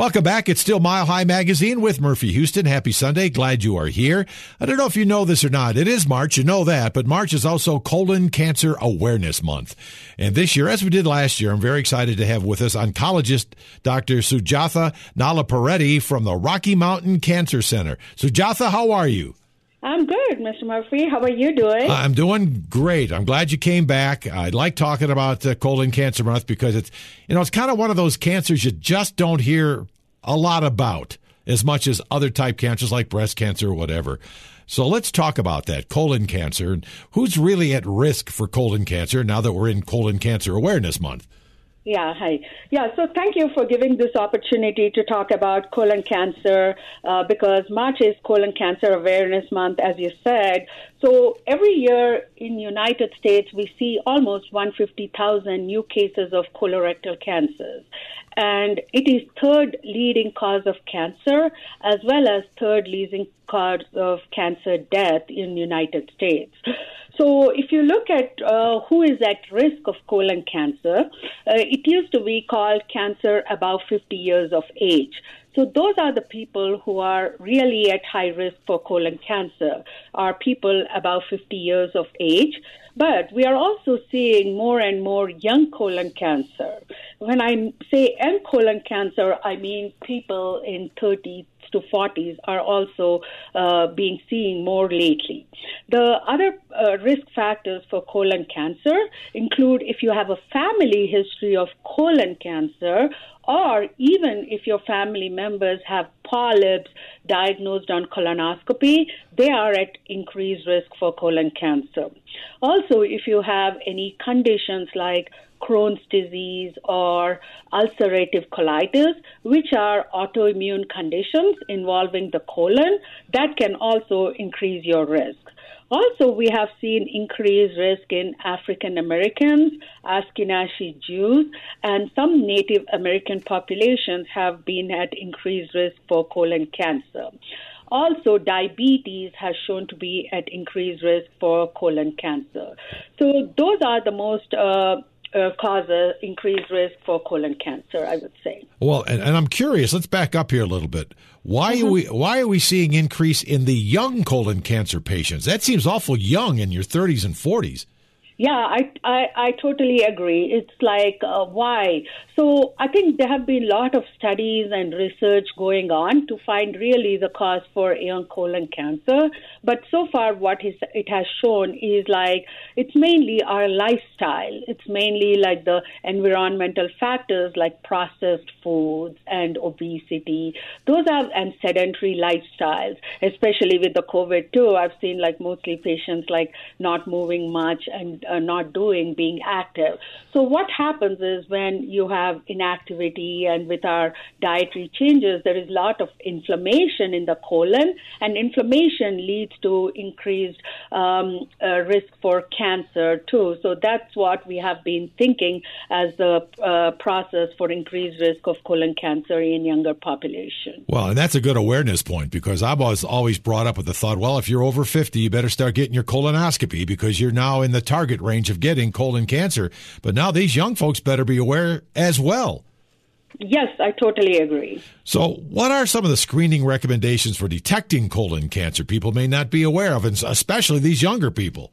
Welcome back. It's still Mile High Magazine with Murphy Houston. Happy Sunday. Glad you are here. I don't know if you know this or not. It is March. You know that, but March is also Colon Cancer Awareness Month. And this year, as we did last year, I'm very excited to have with us oncologist Dr. Sujatha Nalapareddy from the Rocky Mountain Cancer Center. Sujatha, how are you? I'm good, Mr. Murphy. How are you doing? I'm doing great. I'm glad you came back. I like talking about uh, colon cancer month because it's, you know, it's kind of one of those cancers you just don't hear a lot about as much as other type cancers like breast cancer or whatever. So let's talk about that colon cancer and who's really at risk for colon cancer now that we're in colon cancer awareness month. Yeah, hi. Yeah, so thank you for giving this opportunity to talk about colon cancer uh, because March is Colon Cancer Awareness Month, as you said. So every year in United States, we see almost 150,000 new cases of colorectal cancers. And it is third leading cause of cancer as well as third leading cause of cancer death in United States. So, if you look at uh, who is at risk of colon cancer, uh, it used to be called cancer above 50 years of age. So those are the people who are really at high risk for colon cancer, are people above 50 years of age. But we are also seeing more and more young colon cancer. When I say young colon cancer, I mean people in 30s to 40s are also uh, being seen more lately. The other uh, risk factors for colon cancer include if you have a family history of colon cancer or even if your family members have polyps diagnosed on colonoscopy, they are at increased risk for colon cancer. Also, if you have any conditions like Crohn's disease or ulcerative colitis, which are autoimmune conditions involving the colon, that can also increase your risk. Also, we have seen increased risk in African Americans, Ashkenazi Jews, and some Native American populations have been at increased risk for colon cancer. Also, diabetes has shown to be at increased risk for colon cancer. So, those are the most uh, uh, cause an increased risk for colon cancer, I would say. Well, and, and I'm curious. Let's back up here a little bit. Why mm-hmm. are we why are we seeing increase in the young colon cancer patients? That seems awful young in your 30s and 40s. Yeah, I, I, I totally agree. It's like, uh, why? So I think there have been a lot of studies and research going on to find really the cause for young colon cancer. But so far, what is, it has shown is like it's mainly our lifestyle. It's mainly like the environmental factors like processed foods and obesity. Those are, and sedentary lifestyles, especially with the COVID too. I've seen like mostly patients like not moving much and uh, not doing, being active. So what happens is when you have inactivity and with our dietary changes, there is a lot of inflammation in the colon, and inflammation leads to increased um, uh, risk for cancer too. So that's what we have been thinking as the uh, process for increased risk of colon cancer in younger population. Well, and that's a good awareness point because I was always brought up with the thought, well, if you're over 50, you better start getting your colonoscopy because you're now in the target range of getting colon cancer. But now these young folks better be aware as well. Yes, I totally agree. So, what are some of the screening recommendations for detecting colon cancer people may not be aware of, and especially these younger people?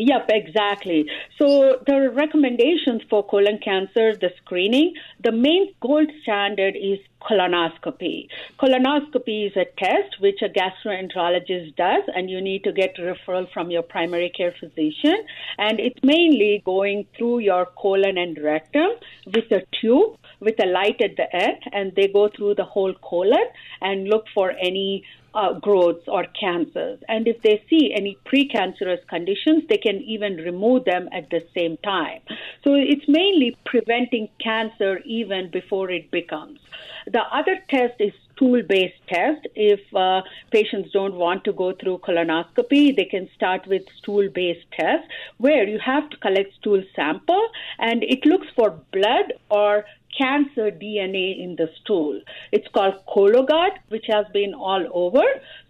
Yep, exactly. So the recommendations for colon cancer, the screening, the main gold standard is colonoscopy. Colonoscopy is a test which a gastroenterologist does, and you need to get referral from your primary care physician. And it's mainly going through your colon and rectum with a tube with a light at the end, and they go through the whole colon and look for any uh, growths or cancers. And if they see any precancerous conditions, they can even remove them at the same time. So it's mainly preventing cancer even before it becomes. The other test is stool based test. If uh, patients don't want to go through colonoscopy, they can start with stool based test where you have to collect stool sample and it looks for blood or cancer DNA in the stool. It's called Cologuard, which has been all over.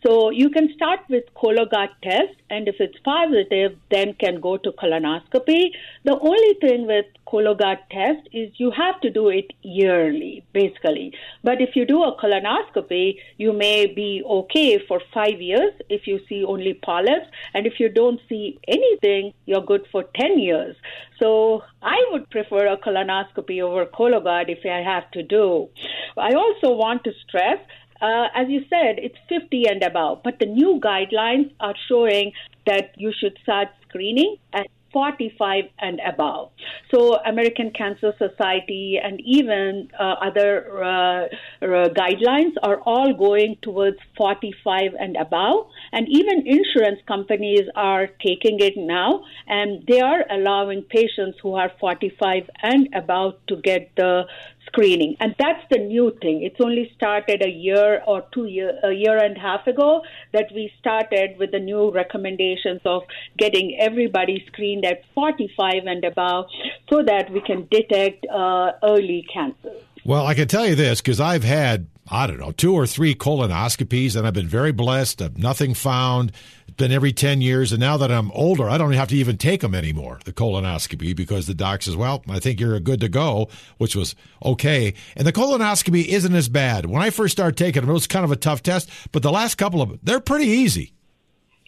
So you can start with Cologuard test, and if it's positive, then can go to colonoscopy. The only thing with Cologuard test is you have to do it yearly, basically. But if you do a colonoscopy, you may be okay for five years if you see only polyps, and if you don't see anything, you're good for 10 years. So I would prefer a colonoscopy over Cologuard if I have to do. I also want to stress uh, as you said, it's 50 and above, but the new guidelines are showing that you should start screening at 45 and above. So, American Cancer Society and even uh, other uh, uh, guidelines are all going towards 45 and above. And even insurance companies are taking it now, and they are allowing patients who are 45 and above to get the screening. And that's the new thing. It's only started a year or two year, a year and a half ago that we started with the new recommendations of getting everybody screened at 45 and above so that we can detect uh, early cancer. Well, I can tell you this because I've had I don't know, two or three colonoscopies, and I've been very blessed. I've nothing found. Been every 10 years. And now that I'm older, I don't have to even take them anymore, the colonoscopy, because the doc says, well, I think you're good to go, which was okay. And the colonoscopy isn't as bad. When I first started taking them, it was kind of a tough test, but the last couple of them, they're pretty easy.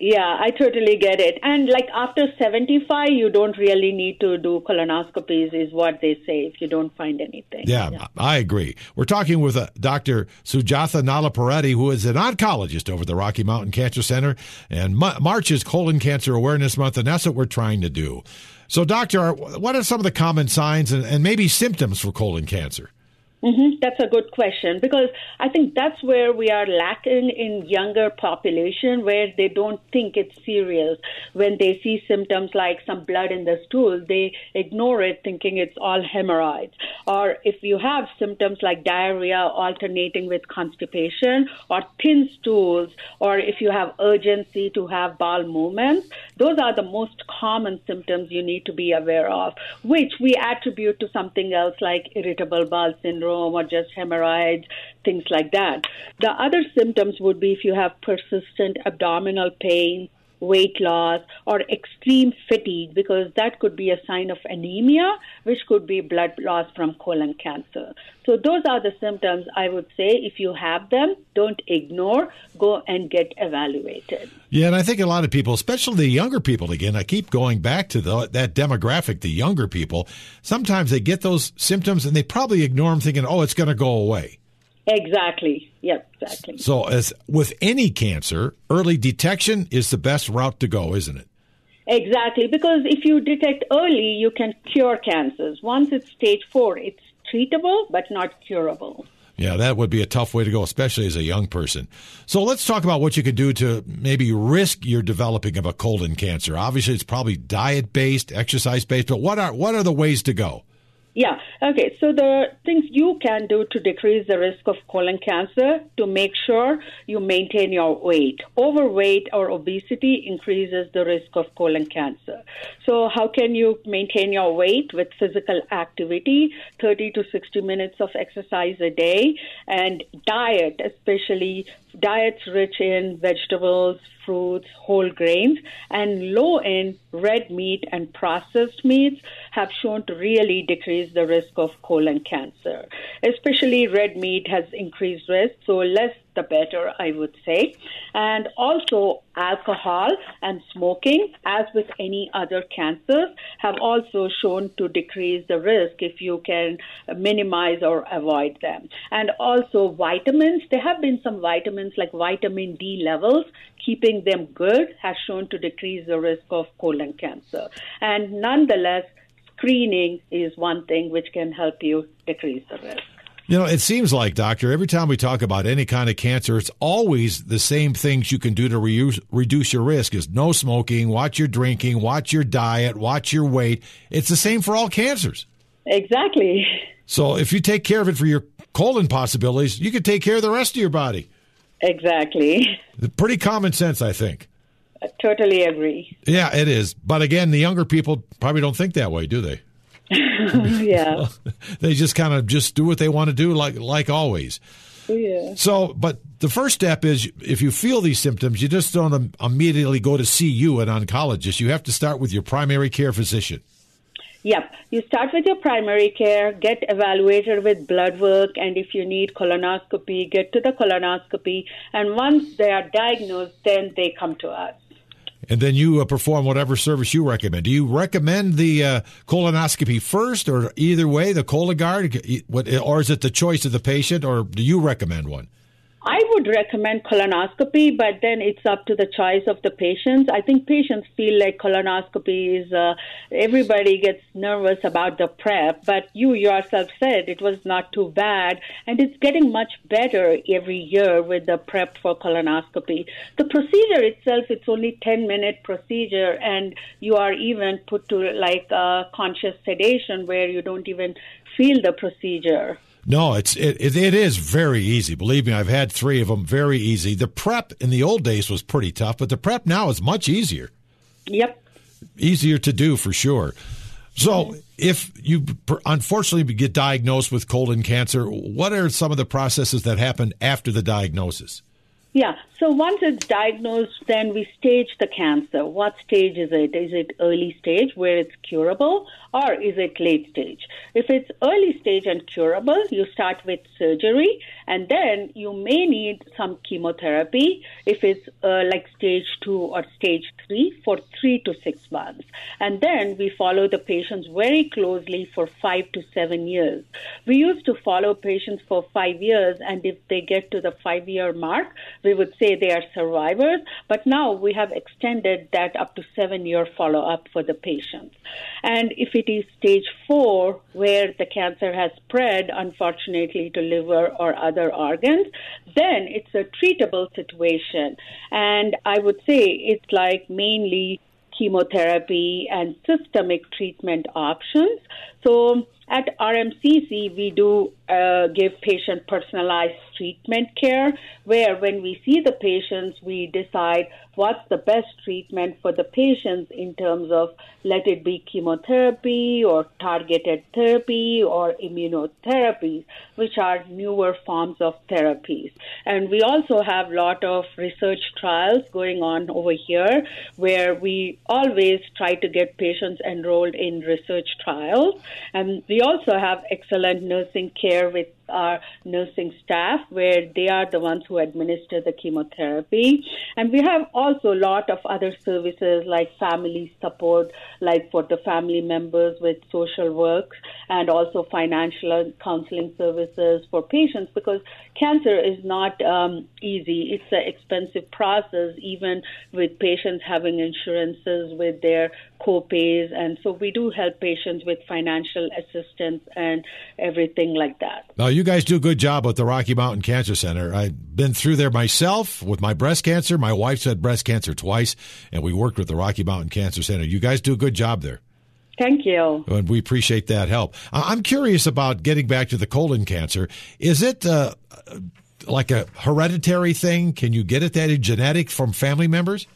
Yeah, I totally get it. And like after 75, you don't really need to do colonoscopies, is what they say, if you don't find anything. Yeah, yeah. I agree. We're talking with uh, Dr. Sujatha Nalapareddy, who is an oncologist over the Rocky Mountain Cancer Center. And March is Colon Cancer Awareness Month, and that's what we're trying to do. So, Doctor, what are some of the common signs and, and maybe symptoms for colon cancer? Mm-hmm. That's a good question because I think that's where we are lacking in younger population where they don't think it's serious. When they see symptoms like some blood in the stool, they ignore it thinking it's all hemorrhoids. Or if you have symptoms like diarrhea alternating with constipation or thin stools, or if you have urgency to have bowel movements, those are the most common symptoms you need to be aware of, which we attribute to something else like irritable bowel syndrome syndrome or just hemorrhoids, things like that. The other symptoms would be if you have persistent abdominal pain, weight loss, or extreme fatigue, because that could be a sign of anemia, which could be blood loss from colon cancer. So, those are the symptoms I would say. If you have them, don't ignore, go and get evaluated. Yeah, and I think a lot of people, especially the younger people, again, I keep going back to the, that demographic, the younger people, sometimes they get those symptoms and they probably ignore them thinking, oh, it's going to go away. Exactly. Yep, exactly. So, as with any cancer, early detection is the best route to go, isn't it? Exactly, because if you detect early, you can cure cancers. Once it's stage four, it's treatable but not curable. Yeah, that would be a tough way to go, especially as a young person. So let's talk about what you could do to maybe risk your developing of a colon cancer. Obviously, it's probably diet based, exercise based, but what are what are the ways to go? Yeah. Okay. So the things you can do to decrease the risk of colon cancer to make sure you maintain your weight. Overweight or obesity increases the risk of colon cancer. So how can you maintain your weight with physical activity, 30 to 60 minutes of exercise a day, and diet, especially diets rich in vegetables, fruits, whole grains, and low in red meat and processed meats have shown to really decrease the risk of colon cancer. Especially red meat has increased risk, so less the better, I would say. And also, alcohol and smoking, as with any other cancers, have also shown to decrease the risk if you can minimize or avoid them. And also, vitamins, there have been some vitamins like vitamin D levels, keeping them good has shown to decrease the risk of colon cancer. And nonetheless, screening is one thing which can help you decrease the risk. You know, it seems like, doctor, every time we talk about any kind of cancer, it's always the same things you can do to re- reduce your risk is no smoking, watch your drinking, watch your diet, watch your weight. It's the same for all cancers. Exactly. So if you take care of it for your colon possibilities, you can take care of the rest of your body. Exactly. Pretty common sense, I think. I totally agree. Yeah, it is. But again, the younger people probably don't think that way, do they? yeah. they just kind of just do what they want to do, like like always. Yeah. So, but the first step is if you feel these symptoms, you just don't immediately go to see you, an oncologist. You have to start with your primary care physician. Yep. You start with your primary care, get evaluated with blood work, and if you need colonoscopy, get to the colonoscopy. And once they are diagnosed, then they come to us. And then you uh, perform whatever service you recommend. Do you recommend the uh, colonoscopy first, or either way, the Cologuard, or is it the choice of the patient, or do you recommend one? I would recommend colonoscopy, but then it's up to the choice of the patients. I think patients feel like colonoscopy is, uh, everybody gets nervous about the prep, but you yourself said it was not too bad, and it's getting much better every year with the prep for colonoscopy. The procedure itself, it's only 10 minute procedure, and you are even put to like uh, conscious sedation where you don't even feel the procedure. No, it's it, it, it is very easy. Believe me, I've had three of them. Very easy. The prep in the old days was pretty tough, but the prep now is much easier. Yep. Easier to do for sure. So, mm-hmm. if you unfortunately get diagnosed with colon cancer, what are some of the processes that happen after the diagnosis? Yeah. So once it's diagnosed, then we stage the cancer. What stage is it? Is it early stage where it's curable, or is it late stage? If it's early stage and curable, you start with surgery, and then you may need some chemotherapy if it's uh, like stage two or stage three for three to six months. And then we follow the patients very closely for five to seven years. We used to follow patients for five years, and if they get to the five year mark, we would say they are survivors. But now we have extended that up to seven year follow up for the patients. And if it is stage four, where the cancer has spread, unfortunately, to liver or other organs, then it's a treatable situation. And I would say it's like mainly chemotherapy and systemic treatment options. So at RMCC, we do uh, give patient personalized treatment care, where when we see the patients, we decide what's the best treatment for the patients in terms of let it be chemotherapy or targeted therapy or immunotherapy, which are newer forms of therapies. And we also have a lot of research trials going on over here where we always try to get patients enrolled in research trials. And we also have excellent nursing care with our nursing staff, where they are the ones who administer the chemotherapy. And we have also a lot of other services like family support, like for the family members with social work, and also financial counseling services for patients because cancer is not um, easy. It's an expensive process, even with patients having insurances with their co-pays. And so we do help patients with financial assistance and everything like that. Now, you guys do a good job at the Rocky Mountain Cancer Center. I've been through there myself with my breast cancer. My wife's had breast cancer twice, and we worked with the Rocky Mountain Cancer Center. You guys do a good job there. Thank you. And we appreciate that help. I'm curious about getting back to the colon cancer. Is it uh, like a hereditary thing? Can you get it that genetic from family members?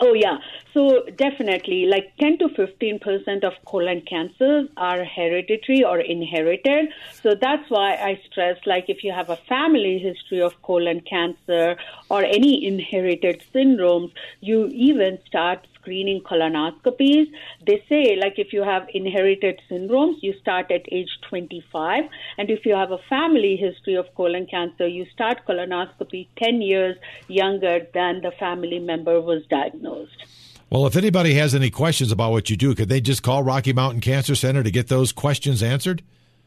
Oh, yeah. So, definitely, like 10 to 15 percent of colon cancers are hereditary or inherited. So, that's why I stress like if you have a family history of colon cancer or any inherited syndromes, you even start screening colonoscopies. They say, like, if you have inherited syndromes, you start at age 25. And if you have a family history of colon cancer, you start colonoscopy 10 years younger than the family member was diagnosed. Well, if anybody has any questions about what you do, could they just call Rocky Mountain Cancer Center to get those questions answered?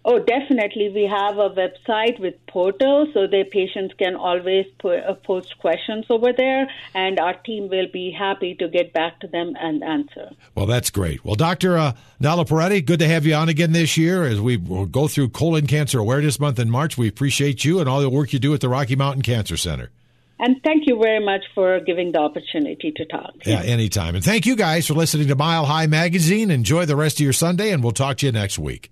Oh, definitely. We have a website with portal, so the patients can always put, uh, post questions over there, and our team will be happy to get back to them and answer. Well, that's great. Well, Dr. Uh, Nalapareddy, good to have you on again this year as we go through Colon Cancer Awareness Month in March. We appreciate you and all the work you do at the Rocky Mountain Cancer Center. And thank you very much for giving the opportunity to talk. Yeah, anytime. And thank you guys for listening to Mile High Magazine. Enjoy the rest of your Sunday, and we'll talk to you next week.